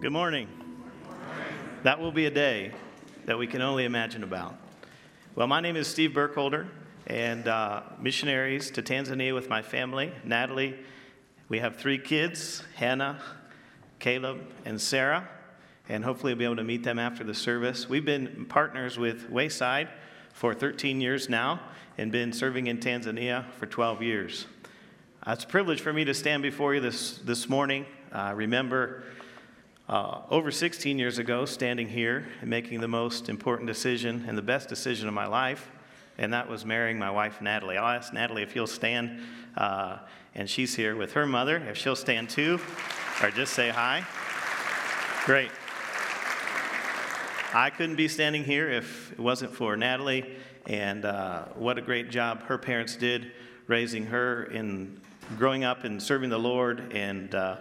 Good morning. That will be a day that we can only imagine about. Well, my name is Steve Burkholder, and uh, missionaries to Tanzania with my family, Natalie. We have three kids Hannah, Caleb, and Sarah, and hopefully we'll be able to meet them after the service. We've been partners with Wayside for 13 years now and been serving in Tanzania for 12 years. Uh, it's a privilege for me to stand before you this, this morning. Uh, remember uh, over 16 years ago, standing here and making the most important decision and the best decision of my life, and that was marrying my wife, Natalie. I'll ask Natalie if you'll stand, uh, and she's here with her mother, if she'll stand too, or just say hi. Great. I couldn't be standing here if it wasn't for Natalie, and uh, what a great job her parents did raising her in growing up and serving the Lord, and uh,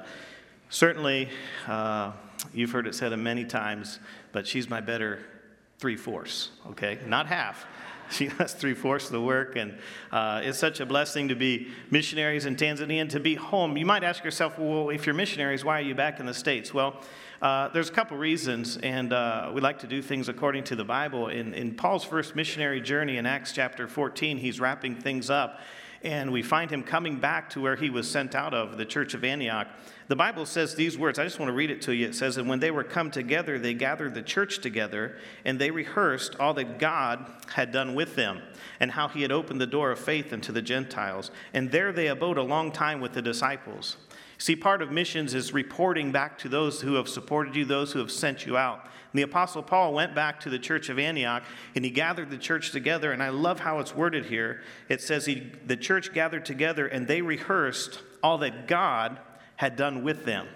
Certainly, uh, you've heard it said many times, but she's my better three fourths, okay? Not half. She does three fourths of the work, and uh, it's such a blessing to be missionaries in Tanzania and to be home. You might ask yourself, well, if you're missionaries, why are you back in the States? Well, uh, there's a couple reasons, and uh, we like to do things according to the Bible. In, in Paul's first missionary journey in Acts chapter 14, he's wrapping things up, and we find him coming back to where he was sent out of, the church of Antioch. The Bible says these words. I just want to read it to you. It says, And when they were come together, they gathered the church together, and they rehearsed all that God had done with them, and how he had opened the door of faith unto the Gentiles. And there they abode a long time with the disciples. See, part of missions is reporting back to those who have supported you, those who have sent you out. And the Apostle Paul went back to the church of Antioch and he gathered the church together. And I love how it's worded here. It says he, the church gathered together and they rehearsed all that God had done with them.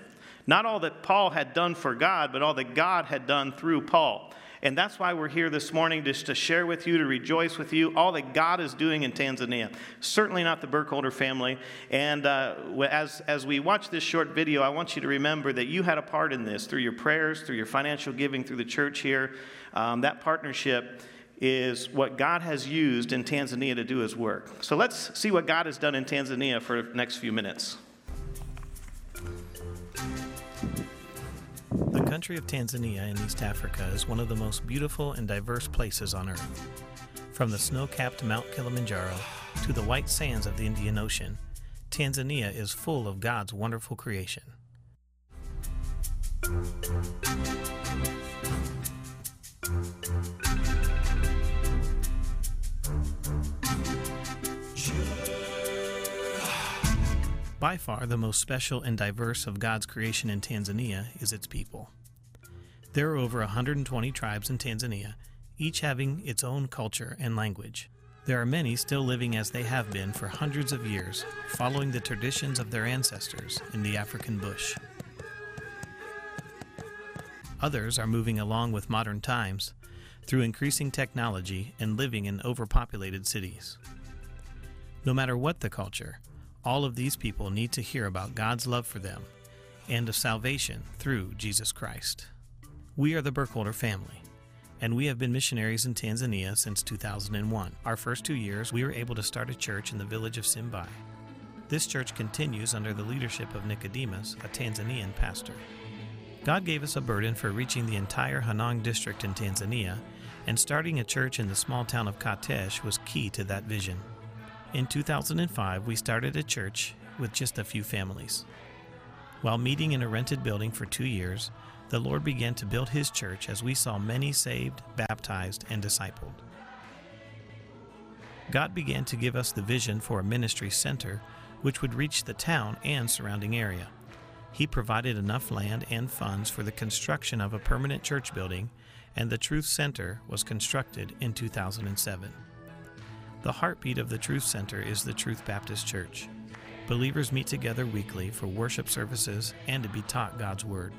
Not all that Paul had done for God, but all that God had done through Paul. And that's why we're here this morning, just to share with you, to rejoice with you, all that God is doing in Tanzania. Certainly not the Burkholder family. And uh, as, as we watch this short video, I want you to remember that you had a part in this through your prayers, through your financial giving, through the church here. Um, that partnership is what God has used in Tanzania to do his work. So let's see what God has done in Tanzania for the next few minutes. The country of Tanzania in East Africa is one of the most beautiful and diverse places on earth. From the snow capped Mount Kilimanjaro to the white sands of the Indian Ocean, Tanzania is full of God's wonderful creation. By far, the most special and diverse of God's creation in Tanzania is its people. There are over 120 tribes in Tanzania, each having its own culture and language. There are many still living as they have been for hundreds of years, following the traditions of their ancestors in the African bush. Others are moving along with modern times through increasing technology and living in overpopulated cities. No matter what the culture, all of these people need to hear about God's love for them and of salvation through Jesus Christ. We are the Burkholder family, and we have been missionaries in Tanzania since 2001. Our first two years, we were able to start a church in the village of Simbai. This church continues under the leadership of Nicodemus, a Tanzanian pastor. God gave us a burden for reaching the entire Hanang district in Tanzania, and starting a church in the small town of Katesh was key to that vision. In 2005, we started a church with just a few families. While meeting in a rented building for two years, the Lord began to build His church as we saw many saved, baptized, and discipled. God began to give us the vision for a ministry center which would reach the town and surrounding area. He provided enough land and funds for the construction of a permanent church building, and the Truth Center was constructed in 2007. The heartbeat of the Truth Center is the Truth Baptist Church. Believers meet together weekly for worship services and to be taught God's Word.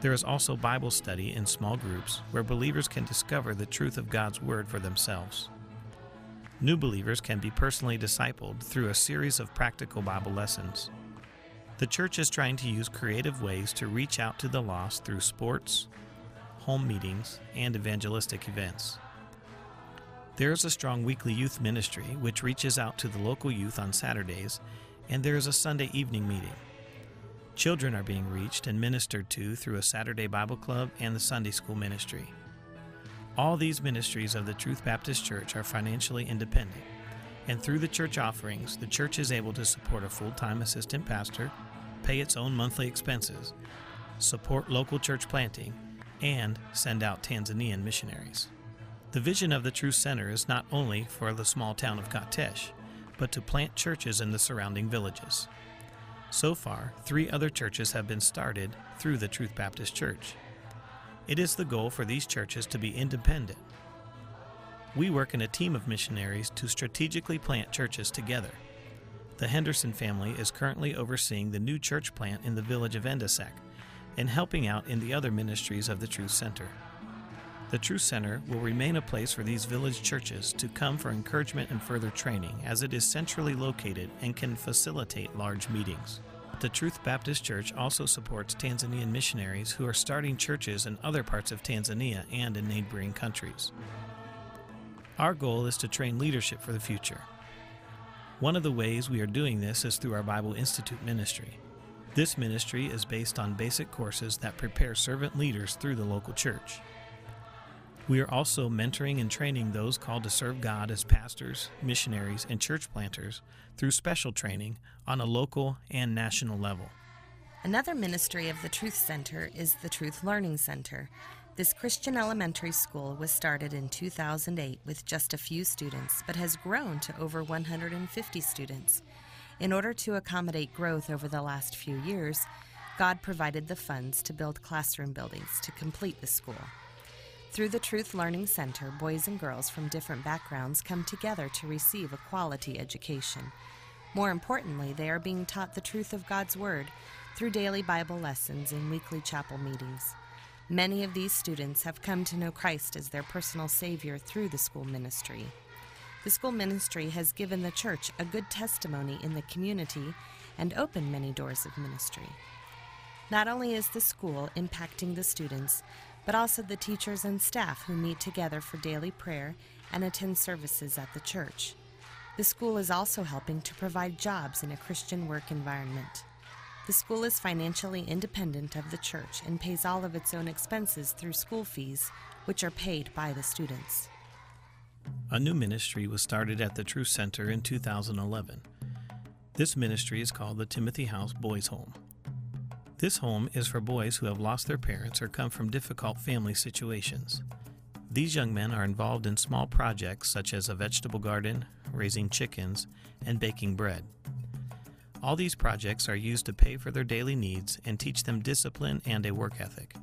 There is also Bible study in small groups where believers can discover the truth of God's Word for themselves. New believers can be personally discipled through a series of practical Bible lessons. The church is trying to use creative ways to reach out to the lost through sports, home meetings, and evangelistic events. There is a strong weekly youth ministry which reaches out to the local youth on Saturdays, and there is a Sunday evening meeting. Children are being reached and ministered to through a Saturday Bible Club and the Sunday School Ministry. All these ministries of the Truth Baptist Church are financially independent, and through the church offerings, the church is able to support a full time assistant pastor, pay its own monthly expenses, support local church planting, and send out Tanzanian missionaries. The vision of the Truth Center is not only for the small town of Katesh, but to plant churches in the surrounding villages. So far, three other churches have been started through the Truth Baptist Church. It is the goal for these churches to be independent. We work in a team of missionaries to strategically plant churches together. The Henderson family is currently overseeing the new church plant in the village of Endasak and helping out in the other ministries of the Truth Center. The Truth Center will remain a place for these village churches to come for encouragement and further training, as it is centrally located and can facilitate large meetings. The Truth Baptist Church also supports Tanzanian missionaries who are starting churches in other parts of Tanzania and in neighboring countries. Our goal is to train leadership for the future. One of the ways we are doing this is through our Bible Institute ministry. This ministry is based on basic courses that prepare servant leaders through the local church. We are also mentoring and training those called to serve God as pastors, missionaries, and church planters through special training on a local and national level. Another ministry of the Truth Center is the Truth Learning Center. This Christian elementary school was started in 2008 with just a few students, but has grown to over 150 students. In order to accommodate growth over the last few years, God provided the funds to build classroom buildings to complete the school. Through the Truth Learning Center, boys and girls from different backgrounds come together to receive a quality education. More importantly, they are being taught the truth of God's Word through daily Bible lessons and weekly chapel meetings. Many of these students have come to know Christ as their personal Savior through the school ministry. The school ministry has given the church a good testimony in the community and opened many doors of ministry. Not only is the school impacting the students, but also the teachers and staff who meet together for daily prayer and attend services at the church. The school is also helping to provide jobs in a Christian work environment. The school is financially independent of the church and pays all of its own expenses through school fees, which are paid by the students. A new ministry was started at the Truth Center in 2011. This ministry is called the Timothy House Boys Home. This home is for boys who have lost their parents or come from difficult family situations. These young men are involved in small projects such as a vegetable garden, raising chickens, and baking bread. All these projects are used to pay for their daily needs and teach them discipline and a work ethic.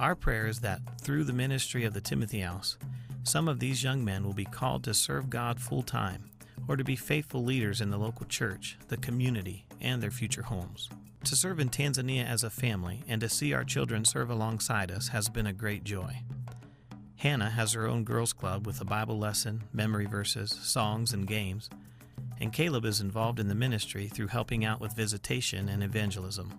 Our prayer is that through the ministry of the Timothy House, some of these young men will be called to serve God full time or to be faithful leaders in the local church, the community, and their future homes. To serve in Tanzania as a family and to see our children serve alongside us has been a great joy. Hannah has her own girls' club with a Bible lesson, memory verses, songs, and games, and Caleb is involved in the ministry through helping out with visitation and evangelism.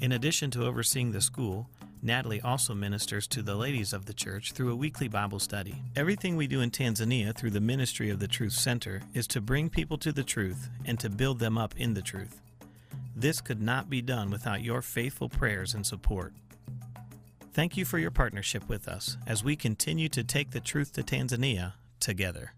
In addition to overseeing the school, Natalie also ministers to the ladies of the church through a weekly Bible study. Everything we do in Tanzania through the ministry of the Truth Center is to bring people to the truth and to build them up in the truth. This could not be done without your faithful prayers and support. Thank you for your partnership with us as we continue to take the truth to Tanzania together.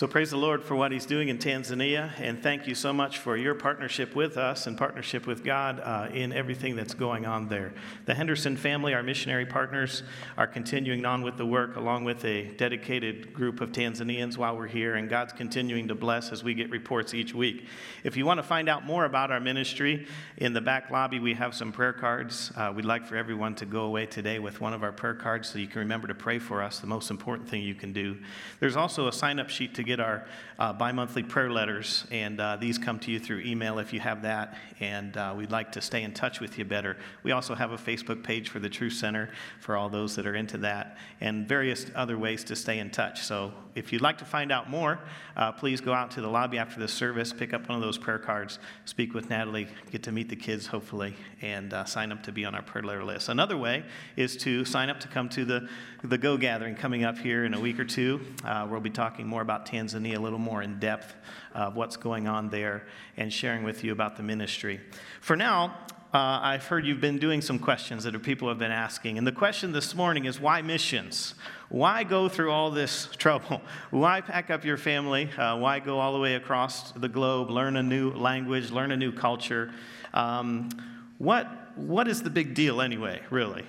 So praise the Lord for what He's doing in Tanzania, and thank you so much for your partnership with us and partnership with God uh, in everything that's going on there. The Henderson family, our missionary partners, are continuing on with the work along with a dedicated group of Tanzanians while we're here, and God's continuing to bless as we get reports each week. If you want to find out more about our ministry, in the back lobby we have some prayer cards. Uh, we'd like for everyone to go away today with one of our prayer cards so you can remember to pray for us, the most important thing you can do. There's also a sign up sheet to get our uh, bi monthly prayer letters, and uh, these come to you through email if you have that. And uh, we'd like to stay in touch with you better. We also have a Facebook page for the Truth Center for all those that are into that, and various other ways to stay in touch. So if you'd like to find out more, uh, please go out to the lobby after the service, pick up one of those prayer cards, speak with Natalie, get to meet the kids, hopefully, and uh, sign up to be on our prayer letter list. Another way is to sign up to come to the, the Go Gathering coming up here in a week or two. Uh, we'll be talking more about Tanzania, a little more in depth of what's going on there, and sharing with you about the ministry. For now, uh, I've heard you've been doing some questions that people have been asking. And the question this morning is why missions? Why go through all this trouble? Why pack up your family? Uh, why go all the way across the globe, learn a new language, learn a new culture? Um, what, what is the big deal anyway, really?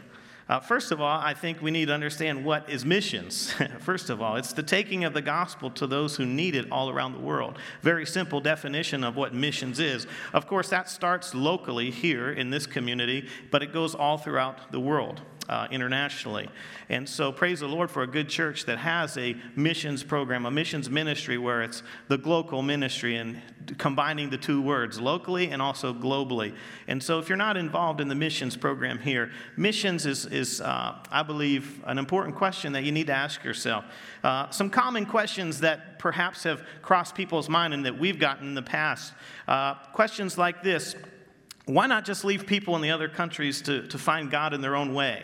Uh, first of all, I think we need to understand what is missions. first of all, it's the taking of the gospel to those who need it all around the world. Very simple definition of what missions is. Of course, that starts locally here in this community, but it goes all throughout the world uh, internationally. And so, praise the Lord for a good church that has a missions program, a missions ministry where it's the global ministry and combining the two words, locally and also globally. And so, if you're not involved in the missions program here, missions is, is uh, I believe, an important question that you need to ask yourself. Uh, some common questions that perhaps have crossed people's mind and that we've gotten in the past. Uh, questions like this why not just leave people in the other countries to, to find God in their own way?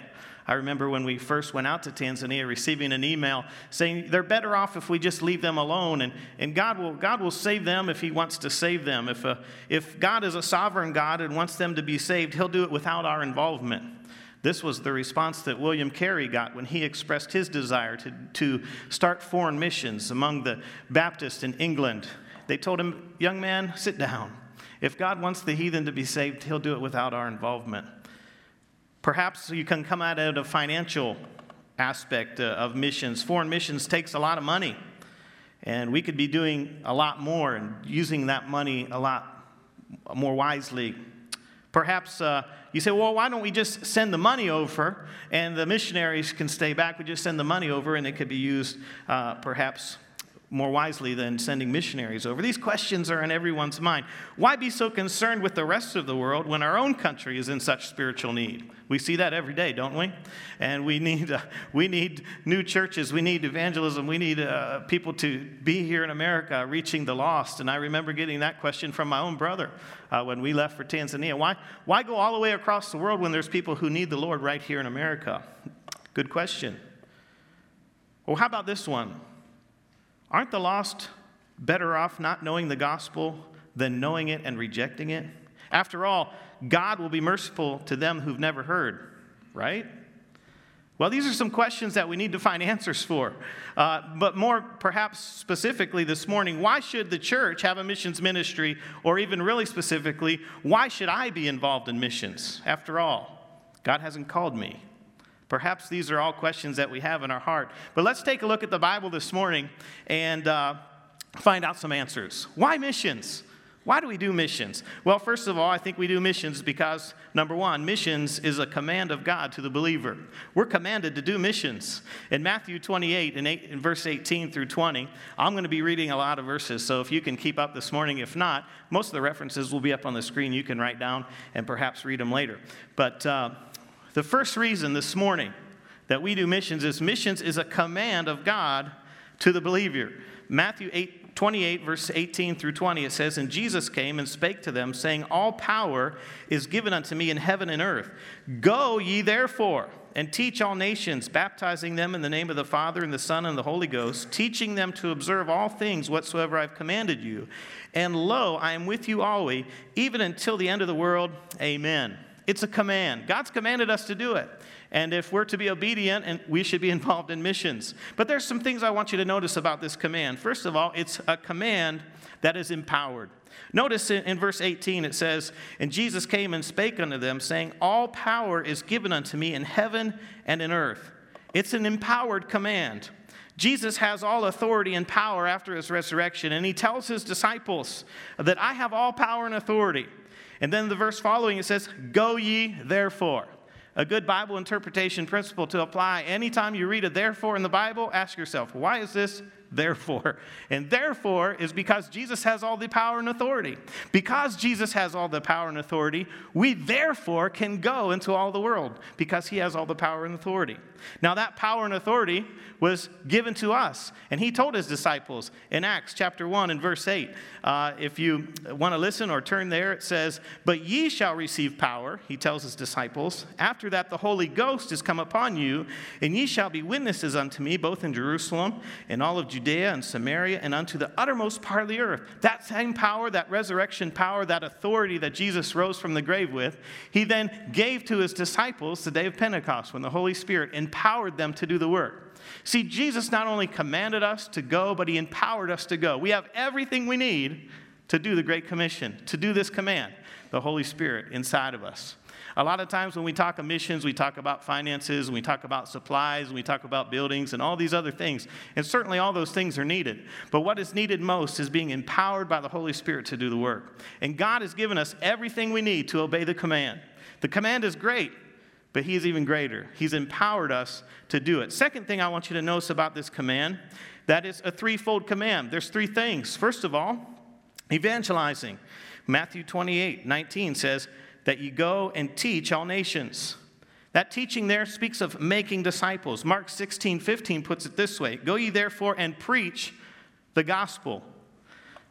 I remember when we first went out to Tanzania receiving an email saying they're better off if we just leave them alone and, and God, will, God will save them if He wants to save them. If, a, uh, if God is a sovereign God and wants them to be saved, He'll do it without our involvement. This was the response that William Carey got when he expressed his desire to, to start foreign missions among the Baptists in England. They told him, Young man, sit down. If God wants the heathen to be saved, He'll do it without our involvement. Perhaps you can come at it a financial aspect uh, of missions. Foreign missions takes a lot of money, and we could be doing a lot more and using that money a lot more wisely. Perhaps uh, you say, well, why don't we just send the money over and the missionaries can stay back? We just send the money over and it could be used uh, perhaps more wisely than sending missionaries over? These questions are in everyone's mind. Why be so concerned with the rest of the world when our own country is in such spiritual need? We see that every day, don't we? And we need, uh, we need new churches. We need evangelism. We need uh, people to be here in America reaching the lost. And I remember getting that question from my own brother uh, when we left for Tanzania. Why, why go all the way across the world when there's people who need the Lord right here in America? Good question. Well, how about this one? Aren't the lost better off not knowing the gospel than knowing it and rejecting it? After all, God will be merciful to them who've never heard, right? Well, these are some questions that we need to find answers for. Uh, but more perhaps specifically this morning, why should the church have a missions ministry? Or even really specifically, why should I be involved in missions? After all, God hasn't called me. Perhaps these are all questions that we have in our heart. But let's take a look at the Bible this morning and uh, find out some answers. Why missions? Why do we do missions? Well, first of all, I think we do missions because, number one, missions is a command of God to the believer. We're commanded to do missions. In Matthew 28, in, eight, in verse 18 through 20, I'm going to be reading a lot of verses, so if you can keep up this morning, if not, most of the references will be up on the screen. You can write down and perhaps read them later. But uh, the first reason this morning that we do missions is missions is a command of God to the believer. Matthew 8, 28, verse 18 through 20, it says, And Jesus came and spake to them, saying, All power is given unto me in heaven and earth. Go ye therefore and teach all nations, baptizing them in the name of the Father and the Son and the Holy Ghost, teaching them to observe all things whatsoever I've commanded you. And lo, I am with you always, even until the end of the world. Amen. It's a command. God's commanded us to do it. And if we're to be obedient, and we should be involved in missions. But there's some things I want you to notice about this command. First of all, it's a command that is empowered. Notice in, in, verse 18 it says, And Jesus came and spake unto them, saying, All power is given unto me in heaven and in earth. It's an empowered command. Jesus has all authority and power after his resurrection, and he tells his disciples that I have all power and authority. And then the verse following it says, Go ye therefore. A good Bible interpretation principle to apply anytime you read a therefore in the Bible, ask yourself, why is this therefore. And therefore is because Jesus has all the power and authority. Because Jesus has all the power and authority, we therefore can go into all the world because he has all the power and authority. Now, that power and authority was given to us. And he told his disciples in Acts chapter 1 and verse 8. Uh, if you want to listen or turn there, it says, But ye shall receive power, he tells his disciples. After that, the Holy Ghost is come upon you, and ye shall be witnesses unto me, both in Jerusalem, and all of Judea and Samaria, and unto the uttermost part of the earth. That same power, that resurrection power, that authority that Jesus rose from the grave with, he then gave to his disciples the day of Pentecost when the Holy Spirit empowered them to do the work. See, Jesus not only commanded us to go, but he empowered us to go. We have everything we need to do the Great Commission, to do this command, the Holy Spirit inside of us. A lot of times when we talk of missions, we talk about finances, and we talk about supplies, and we talk about buildings, and all these other things. And certainly all those things are needed. But what is needed most is being empowered by the Holy Spirit to do the work. And God has given us everything we need to obey the command. The command is great, but He is even greater. He's empowered us to do it. Second thing I want you to notice about this command that is a threefold command. There's three things. First of all, evangelizing. Matthew 28 19 says that you go and teach all nations. That teaching there speaks of making disciples. Mark 16 15 puts it this way Go ye therefore and preach the gospel.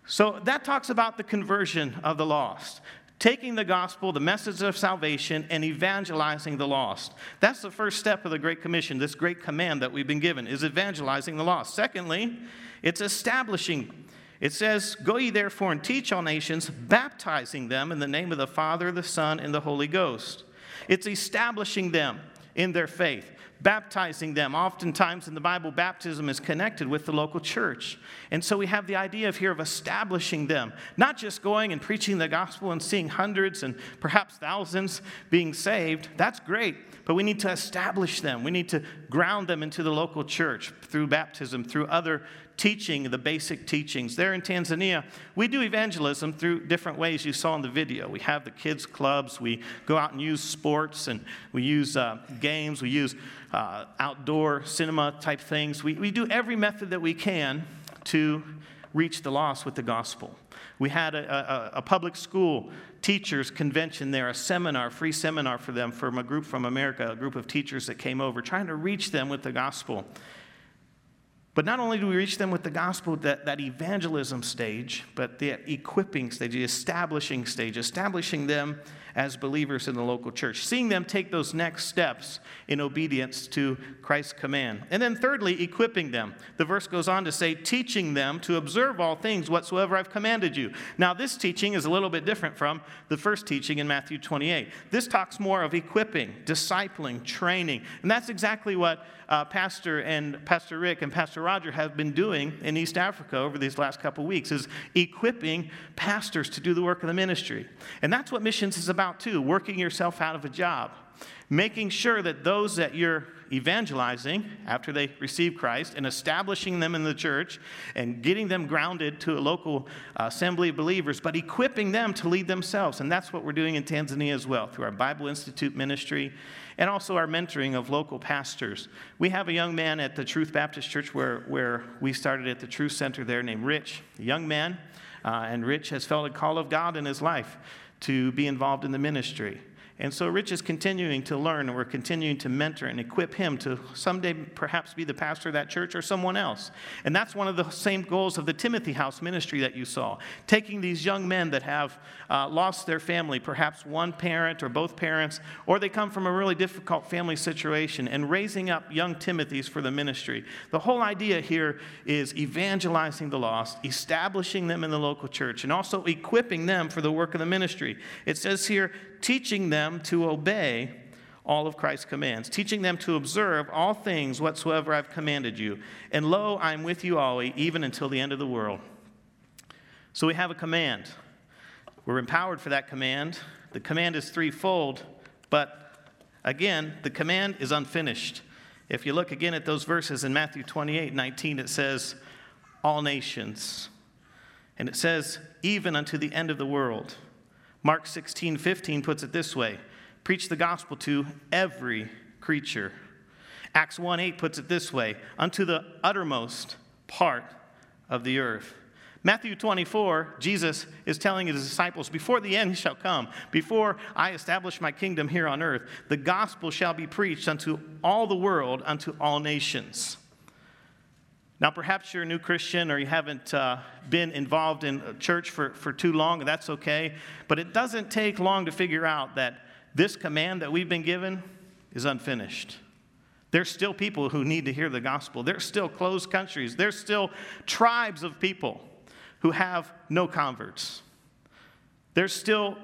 So that talks about the conversion of the lost taking the gospel, the message of salvation, and evangelizing the lost. That's the first step of the Great Commission, this great command that we've been given, is evangelizing the lost. Secondly, it's establishing. It says, Go ye therefore and teach all nations, baptizing them in the name of the Father, the Son, and the Holy Ghost. It's establishing them in their faith baptizing them. Oftentimes in the Bible, baptism is connected with the local church. And so we have the idea of here of establishing them, not just going and preaching the gospel and seeing hundreds and perhaps thousands being saved. That's great, but we need to establish them. We need to ground them into the local church through baptism, through other teaching the basic teachings. There in Tanzania, we do evangelism through different ways you saw in the video. We have the kids' clubs, we go out and use sports, and we use uh, games, we use uh, outdoor cinema type things. We, we do every method that we can to reach the lost with the gospel. We had a, a, a, public school teachers convention there, a seminar, free seminar for them from a group from America, a group of teachers that came over, trying to reach them with the gospel. But not only do we reach them with the gospel, that, that evangelism stage, but the equipping stage, the establishing stage, establishing them as believers in the local church, seeing them take those next steps in obedience to Christ's command. And then, thirdly, equipping them. The verse goes on to say, teaching them to observe all things whatsoever I've commanded you. Now, this teaching is a little bit different from the first teaching in Matthew 28. This talks more of equipping, discipling, training. And that's exactly what uh, Pastor and Pastor Rick and Pastor Roger have been doing in East Africa over these last couple weeks is equipping pastors to do the work of the ministry. And that's what missions is about too, working yourself out of a job making sure that those that you're evangelizing after they receive Christ and establishing them in the church and getting them grounded to a local uh, assembly of believers, but equipping them to lead themselves. And that's what we're doing in Tanzania as well through our Bible Institute ministry and also our mentoring of local pastors. We have a young man at the Truth Baptist Church where, where we started at the Truth Center there named Rich, a young man, uh, and Rich has felt a call of God in his life to be involved in the ministry. And so Rich is continuing to learn, and we're continuing to mentor and equip him to someday perhaps be the pastor of that church or someone else. And that's one of the same goals of the Timothy House ministry that you saw. Taking these young men that have uh, lost their family, perhaps one parent or both parents, or they come from a really difficult family situation, and raising up young Timothys for the ministry. The whole idea here is evangelizing the lost, establishing them in the local church, and also equipping them for the work of the ministry. It says here, teaching them to obey all of Christ's commands, teaching them to observe all things whatsoever I've commanded you. And lo, I'm with you always, even until the end of the world. So we have a command. We're empowered for that command. The command is threefold, but again, the command is unfinished. If you look again at those verses in Matthew 28 19, it says, All nations. And it says, Even unto the end of the world. Mark 16, 15 puts it this way preach the gospel to every creature. Acts 1 8 puts it this way unto the uttermost part of the earth. Matthew 24, Jesus is telling his disciples, Before the end shall come, before I establish my kingdom here on earth, the gospel shall be preached unto all the world, unto all nations. Now, perhaps you're a new Christian or you haven't uh, been involved in church for, for too long, and that's okay. But it doesn't take long to figure out that this command that we've been given is unfinished. There's still people who need to hear the gospel. There's still closed countries. There's still tribes of people who have no converts. There's still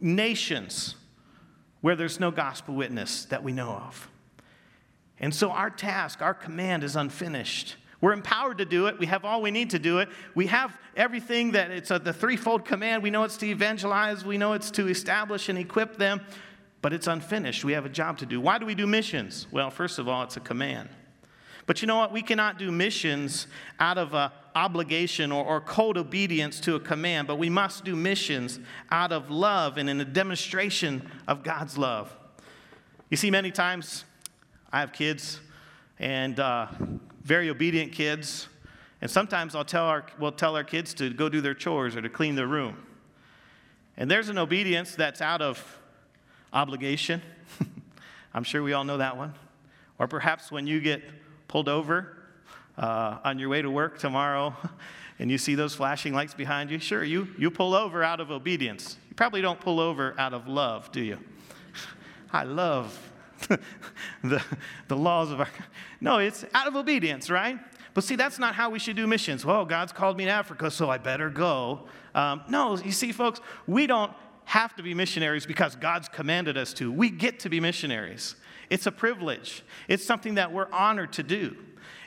nations where there's no gospel witness that we know of. And so our task, our command is unfinished. We're empowered to do it. We have all we need to do it. We have everything that it's a, the threefold command. We know it's to evangelize, we know it's to establish and equip them, but it's unfinished. We have a job to do. Why do we do missions? Well, first of all, it's a command. But you know what? We cannot do missions out of an obligation or, or cold obedience to a command, but we must do missions out of love and in a demonstration of God's love. You see, many times I have kids and uh, very obedient kids, and sometimes I'll tell our, we'll tell our kids to go do their chores or to clean their room. And there's an obedience that's out of obligation. I'm sure we all know that one. Or perhaps when you get pulled over uh, on your way to work tomorrow and you see those flashing lights behind you, sure, you, you pull over out of obedience. You probably don't pull over out of love, do you? I love the, the laws of our. No, it's out of obedience, right? But see, that's not how we should do missions. Well, God's called me to Africa, so I better go. Um, no, you see, folks, we don't have to be missionaries because God's commanded us to. We get to be missionaries. It's a privilege, it's something that we're honored to do.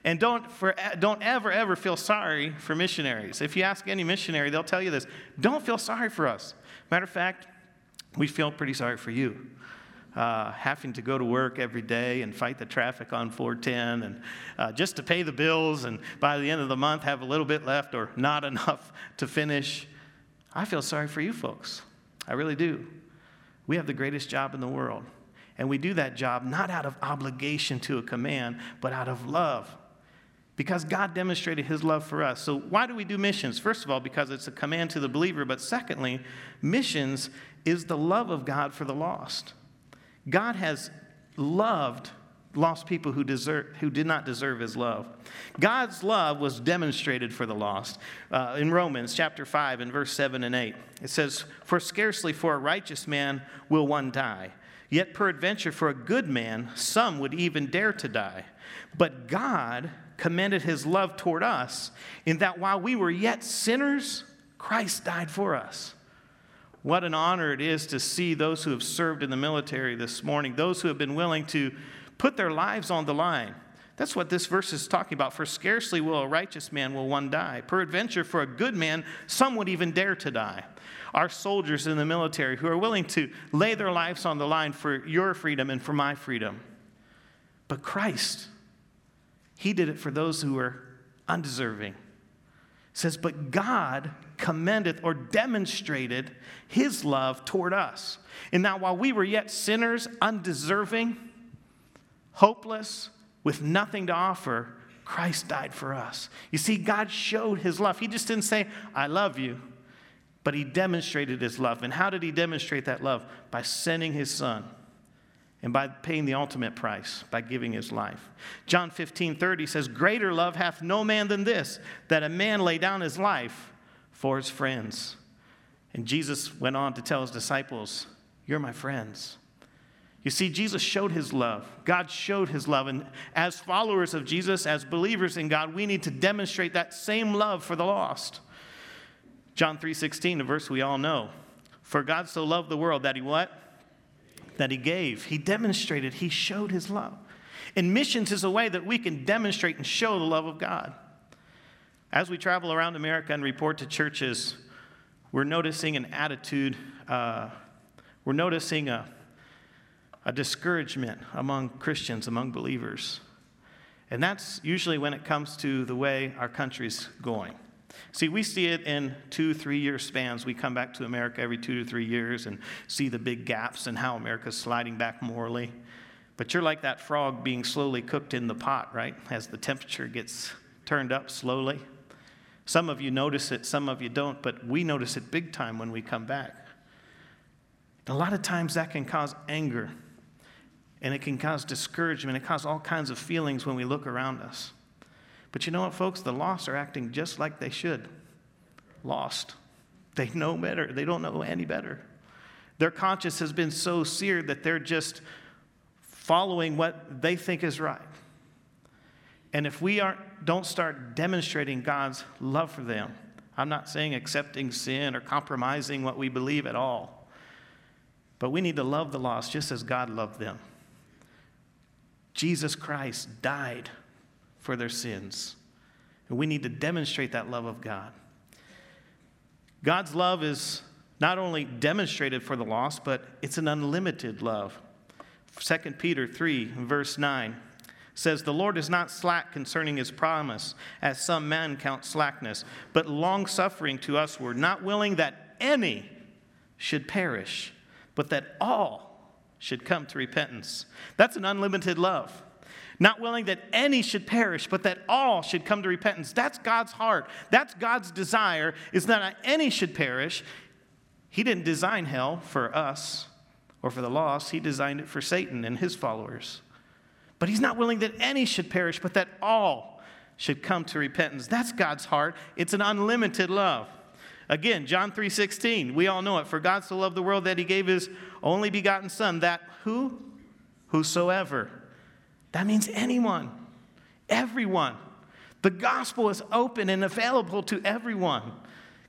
And don't, for, don't ever, ever feel sorry for missionaries. If you ask any missionary, they'll tell you this. Don't feel sorry for us. Matter of fact, we feel pretty sorry for you. Uh, having to go to work every day and fight the traffic on 410 and uh, just to pay the bills and by the end of the month have a little bit left or not enough to finish. I feel sorry for you folks. I really do. We have the greatest job in the world. And we do that job not out of obligation to a command, but out of love. Because God demonstrated his love for us. So, why do we do missions? First of all, because it's a command to the believer. But secondly, missions is the love of God for the lost. God has loved lost people who, deserve, who did not deserve his love. God's love was demonstrated for the lost. Uh, in Romans chapter 5 and verse 7 and 8, it says, For scarcely for a righteous man will one die Yet, peradventure, for a good man, some would even dare to die. But God commended his love toward us in that while we were yet sinners, Christ died for us. What an honor it is to see those who have served in the military this morning, those who have been willing to put their lives on the line. That's what this verse is talking about. For scarcely will a righteous man will one die. Peradventure, for a good man, some would even dare to die our soldiers in the military who are willing to lay their lives on the line for your freedom and for my freedom. But Christ, He did it for those who were undeserving. It says, But God commendeth or demonstrated His love toward us. And now, while we were yet sinners, undeserving, hopeless, with nothing to offer, Christ died for us. You see, God showed his love. He just didn't say, I love you. But he demonstrated his love. And how did he demonstrate that love? By sending his son and by paying the ultimate price, by giving his life. John 15 30 says, Greater love hath no man than this, that a man lay down his life for his friends. And Jesus went on to tell his disciples, You're my friends. You see, Jesus showed his love. God showed his love. And as followers of Jesus, as believers in God, we need to demonstrate that same love for the lost. John 3:16, a verse we all know. For God so loved the world that he what? That he gave. He demonstrated, he showed his love. And missions is a way that we can demonstrate and show the love of God. As we travel around America and report to churches, we're noticing an attitude, uh, we're noticing a, a discouragement among Christians, among believers. And that's usually when it comes to the way our country's going. See, we see it in two, three year spans. We come back to America every two to three years and see the big gaps and how America's sliding back morally. But you're like that frog being slowly cooked in the pot, right? As the temperature gets turned up slowly. Some of you notice it, some of you don't, but we notice it big time when we come back. A lot of times that can cause anger and it can cause discouragement. It causes all kinds of feelings when we look around us. But you know what, folks? The lost are acting just like they should. Lost. They know better. They don't know any better. Their conscience has been so seared that they're just following what they think is right. And if we aren't, don't start demonstrating God's love for them, I'm not saying accepting sin or compromising what we believe at all, but we need to love the lost just as God loved them. Jesus Christ died for their sins, and we need to demonstrate that love of God. God's love is not only demonstrated for the lost, but it's an unlimited love. 2 Peter 3, verse 9 says, The Lord is not slack concerning his promise, as some men count slackness, but long suffering to us, we're not willing that any should perish, but that all should come to repentance. That's an unlimited love. Not willing that any should perish, but that all should come to repentance. That's God's heart. That's God's desire, is not that any should perish. He didn't design hell for us or for the lost, He designed it for Satan and his followers. But He's not willing that any should perish, but that all should come to repentance. That's God's heart. It's an unlimited love. Again, John 3:16, we all know it. For God so loved the world that he gave his only begotten son that who whosoever. That means anyone. Everyone. The gospel is open and available to everyone.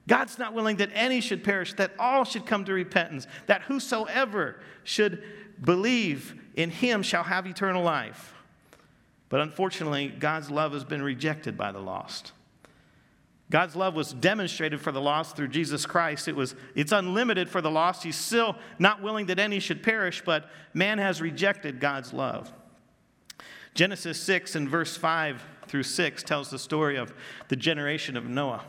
God's not willing that any should perish, that all should come to repentance, that whosoever should believe in him shall have eternal life. But unfortunately, God's love has been rejected by the lost. God's love was demonstrated for the lost through Jesus Christ. It was, it's unlimited for the lost. He's still not willing that any should perish, but man has rejected God's love. Genesis 6 and verse 5 through 6 tells the story of the generation of Noah.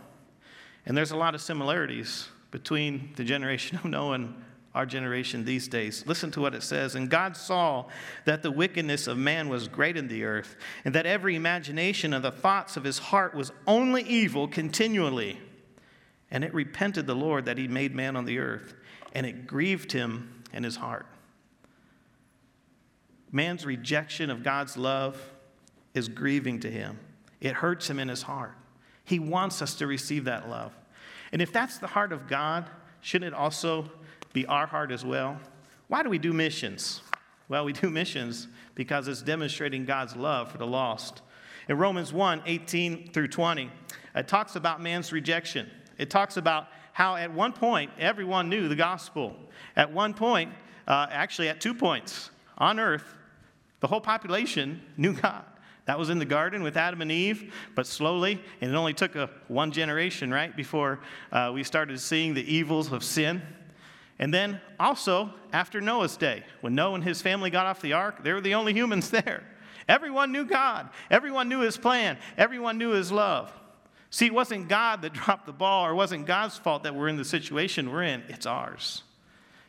And there's a lot of similarities between the generation of Noah and our generation these days. Listen to what it says. And God saw that the wickedness of man was great in the earth, and that every imagination of the thoughts of his heart was only evil continually. And it repented the Lord that he made man on the earth, and it grieved him in his heart. Man's rejection of God's love is grieving to him, it hurts him in his heart. He wants us to receive that love. And if that's the heart of God, shouldn't it also be our heart as well? Why do we do missions? Well, we do missions because it's demonstrating God's love for the lost. In Romans 1 18 through 20, it talks about man's rejection. It talks about how at one point everyone knew the gospel. At one point, uh, actually at two points on earth, the whole population knew God. That was in the garden with Adam and Eve, but slowly, and it only took a, one generation, right, before uh, we started seeing the evils of sin. And then also after Noah's day, when Noah and his family got off the ark, they were the only humans there. Everyone knew God, everyone knew his plan, everyone knew his love. See, it wasn't God that dropped the ball, or it wasn't God's fault that we're in the situation we're in, it's ours.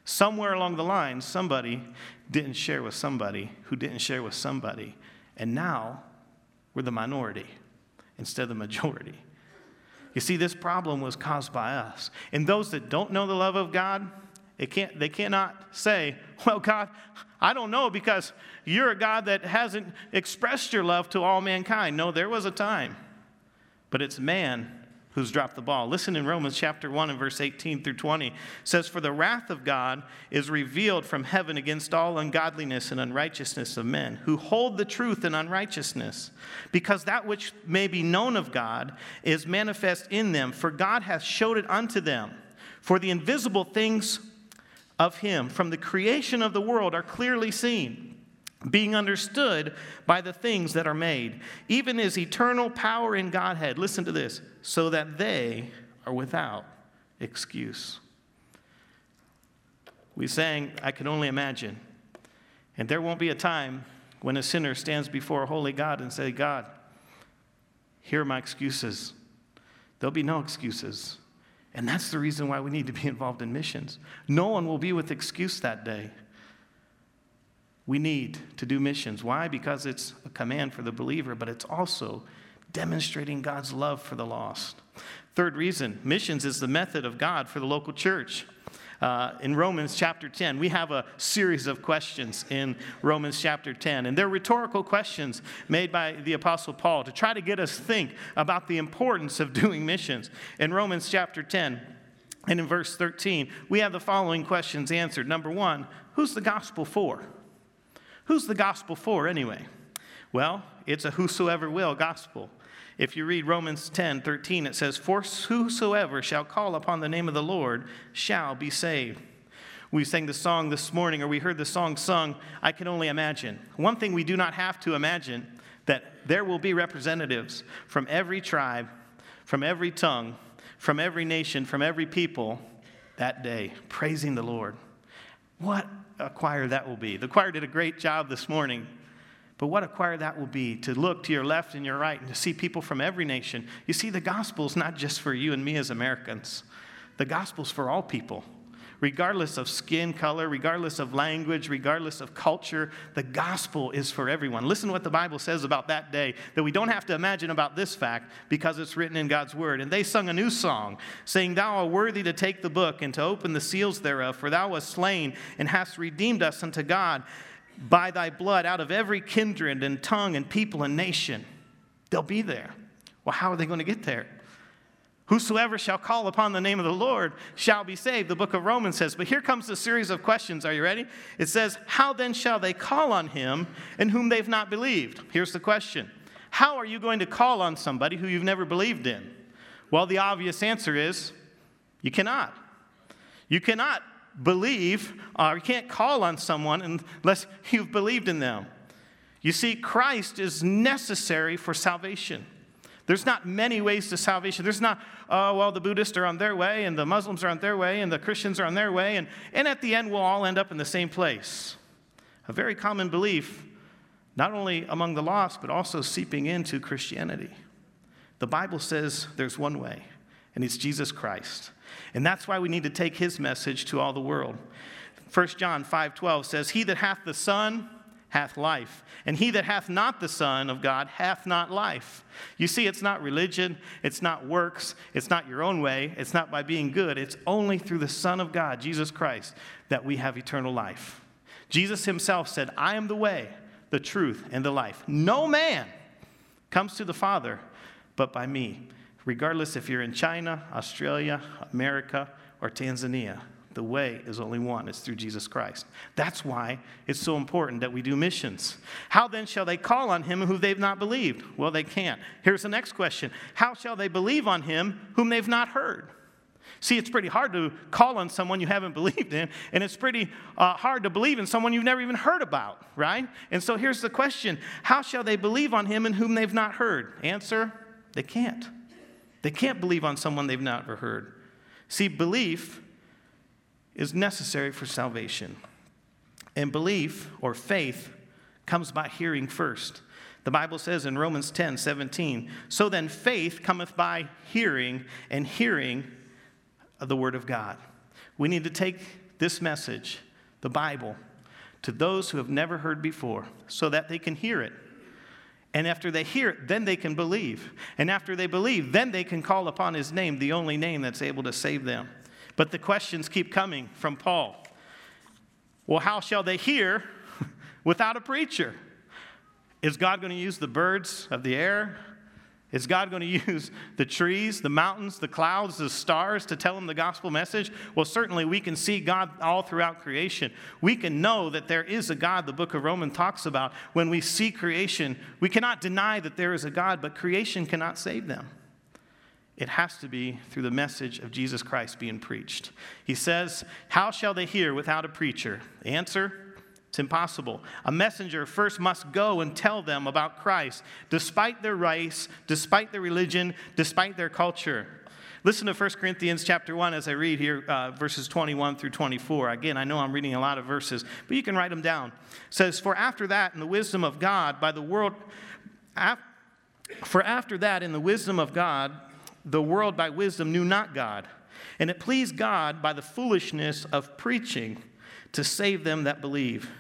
Somewhere along the line, somebody didn't share with somebody who didn't share with somebody and now we're the minority instead of the majority. You see, this problem was caused by us. And those that don't know the love of God, they, can't, they cannot say, Well, God, I don't know because you're a God that hasn't expressed your love to all mankind. No, there was a time. But it's man who's dropped the ball. Listen in Romans chapter 1 and verse 18 through 20 It says for the wrath of God is revealed from heaven against all ungodliness and unrighteousness of men who hold the truth in unrighteousness because that which may be known of God is manifest in them for God hath showed it unto them for the invisible things of him from the creation of the world are clearly seen being understood by the things that are made, even his eternal power in Godhead. Listen to this so that they are without excuse. We sang, I can only imagine. And there won't be a time when a sinner stands before a holy God and say, God, here are my excuses. There'll be no excuses. And that's the reason why we need to be involved in missions. No one will be with excuse that day. We need to do missions. Why? Because it's a command for the believer, but it's also demonstrating God's love for the lost. Third reason missions is the method of God for the local church. Uh, in Romans chapter 10, we have a series of questions in Romans chapter 10, and they're rhetorical questions made by the Apostle Paul to try to get us think about the importance of doing missions. In Romans chapter 10, and in verse 13, we have the following questions answered. Number one, who's the gospel for? Who's the gospel for anyway? Well, it's a whosoever will gospel. If you read Romans 10 13, it says, For whosoever shall call upon the name of the Lord shall be saved. We sang the song this morning, or we heard the song sung, I can only imagine. One thing we do not have to imagine that there will be representatives from every tribe, from every tongue, from every nation, from every people that day, praising the Lord. What a choir that will be. The choir did a great job this morning. But what a choir that will be to look to your left and your right and to see people from every nation. You see, the gospel is not just for you and me as Americans, the gospel is for all people regardless of skin color, regardless of language, regardless of culture. The gospel is for everyone. Listen to what the Bible says about that day that we don't have to imagine about this fact because it's written in God's word. And they sung a new song, saying, Thou art worthy to take the book and to open the seals thereof, for thou wast slain and hast redeemed us unto God by thy blood out of every kindred and tongue and people and nation. They'll be there. Well, how are they going to get there? Whosoever shall call upon the name of the Lord shall be saved, the book of Romans says. But here comes the series of questions. Are you ready? It says, How then shall they call on him in whom they've not believed? Here's the question How are you going to call on somebody who you've never believed in? Well, the obvious answer is you cannot. You cannot believe or you can't call on someone unless you've believed in them. You see, Christ is necessary for salvation. There's not many ways to salvation. There's not, oh, well, the Buddhists are on their way, and the Muslims are on their way, and the Christians are on their way, and, and at the end, we'll all end up in the same place. A very common belief, not only among the lost, but also seeping into Christianity. The Bible says there's one way, and it's Jesus Christ. And that's why we need to take his message to all the world. 1 John 5:12 says, "He that hath the Son hath life. And he that hath not the Son of God hath not life. You see, it's not religion, it's not works, it's not your own way, it's not by being good. It's only through the Son of God, Jesus Christ, that we have eternal life. Jesus himself said, I am the way, the truth, and the life. No man comes to the Father but by me, regardless if you're in China, Australia, America, or Tanzania. The way is only one, it's through Jesus Christ. That's why it's so important that we do missions. How then shall they call on him who they've not believed? Well, they can't. Here's the next question How shall they believe on him whom they've not heard? See, it's pretty hard to call on someone you haven't believed in, and it's pretty uh, hard to believe in someone you've never even heard about, right? And so here's the question How shall they believe on him in whom they've not heard? Answer they can't. They can't believe on someone they've never heard. See, belief is necessary for salvation. And belief or faith comes by hearing first. The Bible says in Romans 10 17, so then faith cometh by hearing, and hearing the Word of God. We need to take this message, the Bible, to those who have never heard before so that they can hear it. And after they hear it, then they can believe. And after they believe, then they can call upon His name, the only name that's able to save them. But the questions keep coming from Paul. Well, how shall they hear without a preacher? Is God going to use the birds of the air? Is God going to use the trees, the mountains, the clouds, the stars to tell them the gospel message? Well, certainly we can see God all throughout creation. We can know that there is a God, the book of Romans talks about. When we see creation, we cannot deny that there is a God, but creation cannot save them. It has to be through the message of Jesus Christ being preached. He says, How shall they hear without a preacher? Answer, it's impossible. A messenger first must go and tell them about Christ, despite their race, despite their religion, despite their culture. Listen to 1 Corinthians chapter 1 as I read here, uh, verses 21 through 24. Again, I know I'm reading a lot of verses, but you can write them down. It says, For after that, in the wisdom of God, by the world, af- for after that, in the wisdom of God, the world by wisdom knew not God. And it pleased God by the foolishness of preaching to save them that believe.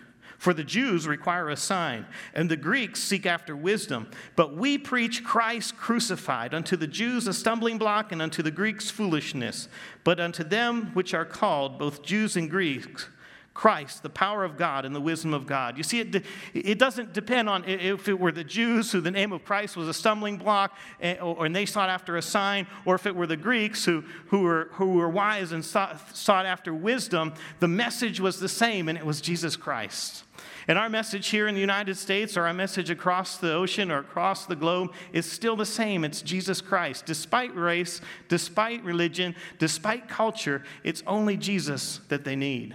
For the Jews require a sign, and the Greeks seek after wisdom. But we preach Christ crucified, unto the Jews a stumbling block, and unto the Greeks foolishness. But unto them which are called, both Jews and Greeks, Christ, the power of God and the wisdom of God. You see, it, it doesn't depend on if it were the Jews who the name of Christ was a stumbling block eh, and, or, and they sought after a sign, or if it were the Greeks who, who, were, who were wise and sought, sought after wisdom. The message was the same, and it was Jesus Christ. And our message here in the United States, or our message across the ocean or across the globe, is still the same. It's Jesus Christ. Despite race, despite religion, despite culture, it's only Jesus that they need.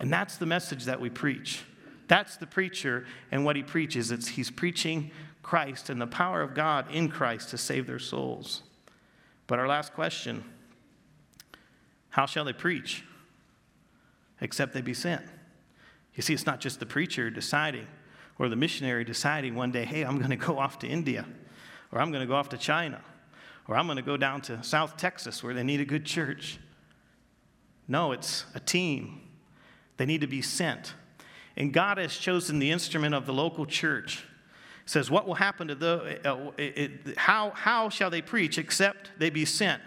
And that's the message that we preach. That's the preacher and what he preaches. It's he's preaching Christ and the power of God in Christ to save their souls. But our last question, how shall they preach except they be sent? You see, it's not just the preacher deciding or the missionary deciding one day, hey, I'm going to go off to India, or I'm going to go off to China, or I'm going to go down to South Texas where they need a good church. No, it's a team they need to be sent. And God has chosen the instrument of the local church. It says, What will happen to the, uh, it, it, how, how shall they preach except they be sent?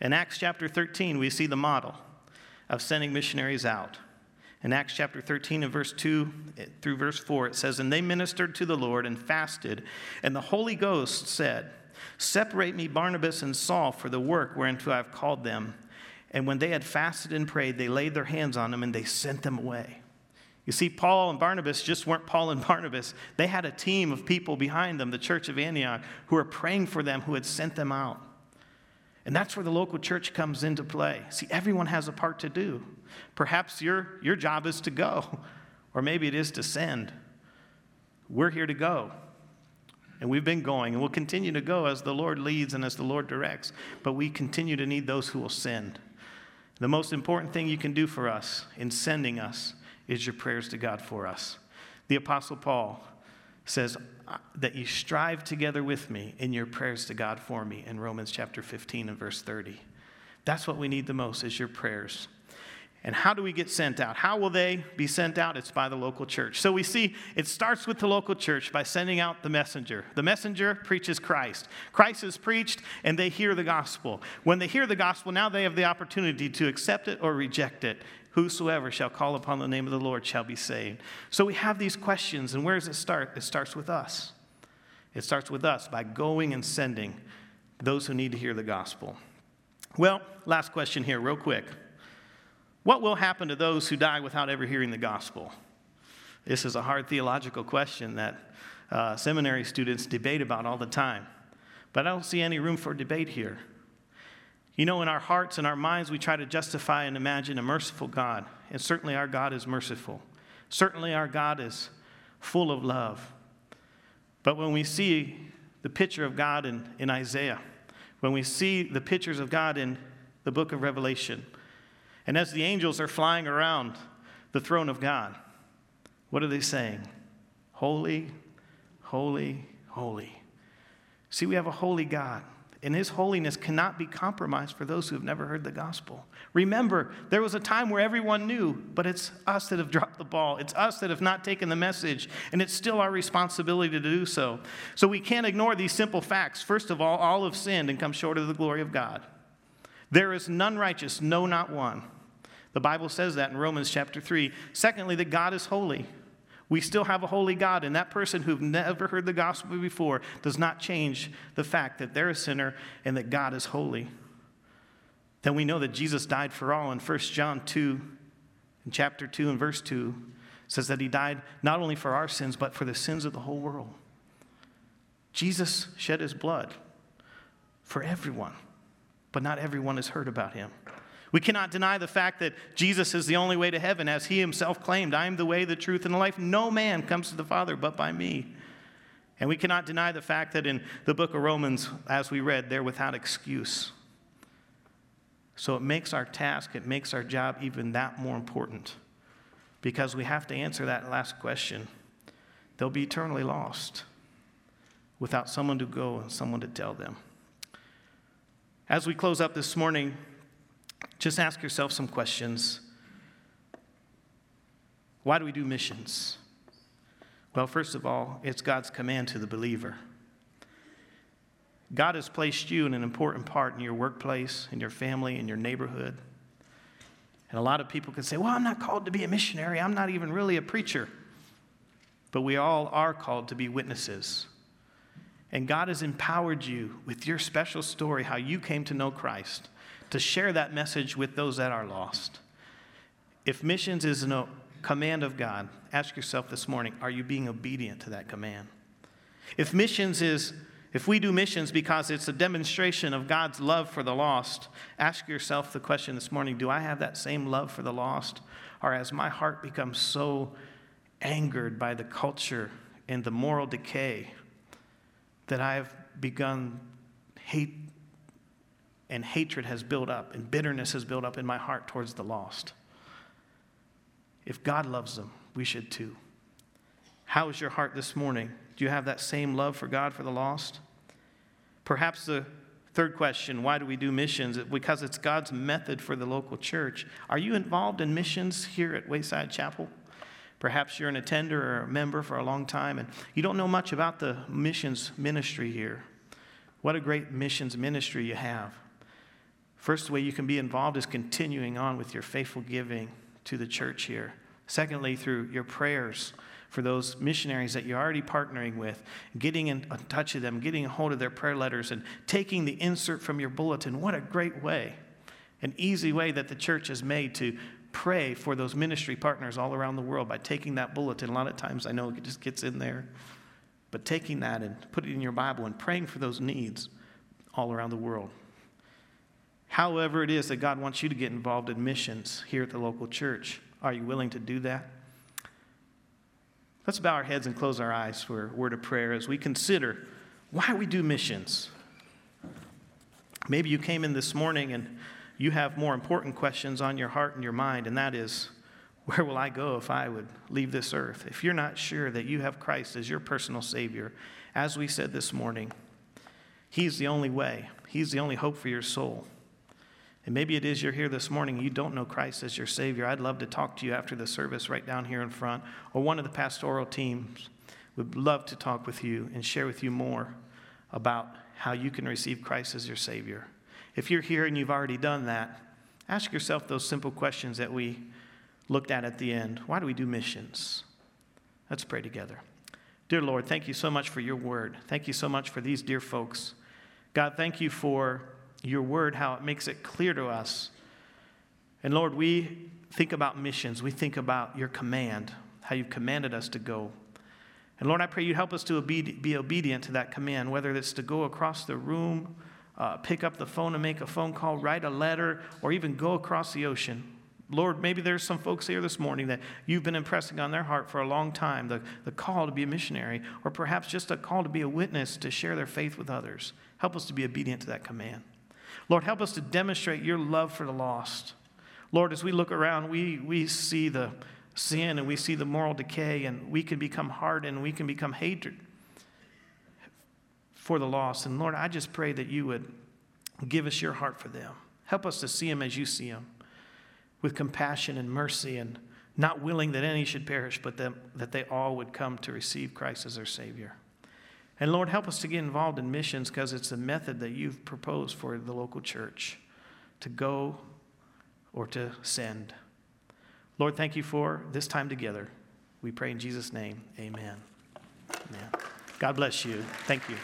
In Acts chapter 13, we see the model of sending missionaries out. In Acts chapter 13 and verse 2 eh, through verse 4, it says, And they ministered to the Lord and fasted, and the Holy Ghost said, Separate me Barnabas and Saul for the work whereunto I have called them. And when they had fasted and prayed, they laid their hands on them and they sent them away. You see, Paul and Barnabas just weren't Paul and Barnabas. They had a team of people behind them, the church of Antioch, who were praying for them, who had sent them out. And that's where the local church comes into play. See, everyone has a part to do. Perhaps your, your job is to go, or maybe it is to send. We're here to go. And we've been going, and we'll continue to go as the Lord leads and as the Lord directs. But we continue to need those who will send. The most important thing you can do for us in sending us is your prayers to God for us. The Apostle Paul says that you strive together with me in your prayers to God for me in Romans chapter 15 and verse 30. That's what we need the most is your prayers. And how do we get sent out? How will they be sent out? It's by the local church. So we see it starts with the local church by sending out the messenger. The messenger preaches Christ. Christ is preached and they hear the gospel. When they hear the gospel, now they have the opportunity to accept it or reject it. Whosoever shall call upon the name of the Lord shall be saved. So we have these questions, and where does it start? It starts with us. It starts with us by going and sending those who need to hear the gospel. Well, last question here, real quick. What will happen to those who die without ever hearing the gospel? This is a hard theological question that uh, seminary students debate about all the time. But I don't see any room for debate here. You know, in our hearts and our minds, we try to justify and imagine a merciful God. And certainly our God is merciful. Certainly our God is full of love. But when we see the picture of God in, in Isaiah, when we see the pictures of God in the book of Revelation, and as the angels are flying around the throne of God, what are they saying? Holy, holy, holy. See, we have a holy God, and his holiness cannot be compromised for those who have never heard the gospel. Remember, there was a time where everyone knew, but it's us that have dropped the ball. It's us that have not taken the message, and it's still our responsibility to do so. So we can't ignore these simple facts. First of all, all have sinned and come short of the glory of God. There is none righteous, no, not one. The Bible says that in Romans chapter 3. Secondly, that God is holy. We still have a holy God, and that person who've never heard the gospel before does not change the fact that they're a sinner and that God is holy. Then we know that Jesus died for all in 1 John 2, in chapter 2 and verse 2, says that he died not only for our sins, but for the sins of the whole world. Jesus shed his blood for everyone but not everyone has heard about him. We cannot deny the fact that Jesus is the only way to heaven, as he himself claimed, I am the way, the truth, and the life. No man comes to the Father but by me. And we cannot deny the fact that in the book of Romans, as we read, they're without excuse. So it makes our task, it makes our job even that more important because we have to answer that last question. They'll be eternally lost without someone to go and someone to tell them. As we close up this morning, just ask yourself some questions. Why do we do missions? Well, first of all, it's God's command to the believer. God has placed you in an important part in your workplace, in your family, in your neighborhood. And a lot of people can say, Well, I'm not called to be a missionary. I'm not even really a preacher. But we all are called to be witnesses. And God has empowered you with your special story, how you came to know Christ, to share that message with those that are lost. If missions is a command of God, ask yourself this morning are you being obedient to that command? If missions is if we do missions because it's a demonstration of God's love for the lost, ask yourself the question this morning do I have that same love for the lost? Or has my heart become so angered by the culture and the moral decay that I have begun hate and hatred has built up and bitterness has built up in my heart towards the lost? If God loves them, we should too. How is your heart this morning? Do you have that same love for God for the lost? Perhaps the third question why do we do missions? Because it's God's method for the local church. Are you involved in missions here at Wayside Chapel? Perhaps you're an attender or a member for a long time and you don't know much about the missions ministry here. What a great missions ministry you have. First way you can be involved is continuing on with your faithful giving to the church here. Secondly, through your prayers for those missionaries that you're already partnering with, getting in touch with them, getting a hold of their prayer letters, and taking the insert from your bulletin. What a great way, an easy way that the church has made to pray for those ministry partners all around the world by taking that bulletin. A lot of times I know it just gets in there, but taking that and putting it in your Bible and praying for those needs all around the world. However, it is that God wants you to get involved in missions here at the local church. Are you willing to do that? Let's bow our heads and close our eyes for a word of prayer as we consider why we do missions. Maybe you came in this morning and you have more important questions on your heart and your mind, and that is, where will I go if I would leave this earth? If you're not sure that you have Christ as your personal Savior, as we said this morning, He's the only way, He's the only hope for your soul. And maybe it is you're here this morning, you don't know Christ as your Savior. I'd love to talk to you after the service right down here in front, or one of the pastoral teams would love to talk with you and share with you more about how you can receive Christ as your Savior. If you're here and you've already done that, ask yourself those simple questions that we looked at at the end. Why do we do missions? Let's pray together. Dear Lord, thank you so much for your word. Thank you so much for these dear folks. God, thank you for your word, how it makes it clear to us. And Lord, we think about missions, we think about your command, how you've commanded us to go. And Lord, I pray you help us to be obedient to that command, whether it's to go across the room, uh, pick up the phone and make a phone call, write a letter, or even go across the ocean. Lord, maybe there's some folks here this morning that you've been impressing on their heart for a long time the, the call to be a missionary, or perhaps just a call to be a witness to share their faith with others. Help us to be obedient to that command. Lord, help us to demonstrate your love for the lost. Lord, as we look around, we, we see the sin and we see the moral decay, and we can become hardened we can become hatred for the lost. And Lord, I just pray that you would give us your heart for them. Help us to see them as you see them, with compassion and mercy, and not willing that any should perish, but that, that they all would come to receive Christ as their Savior. And Lord, help us to get involved in missions because it's a method that you've proposed for the local church to go or to send. Lord, thank you for this time together. We pray in Jesus' name. Amen. Amen. God bless you. Thank you.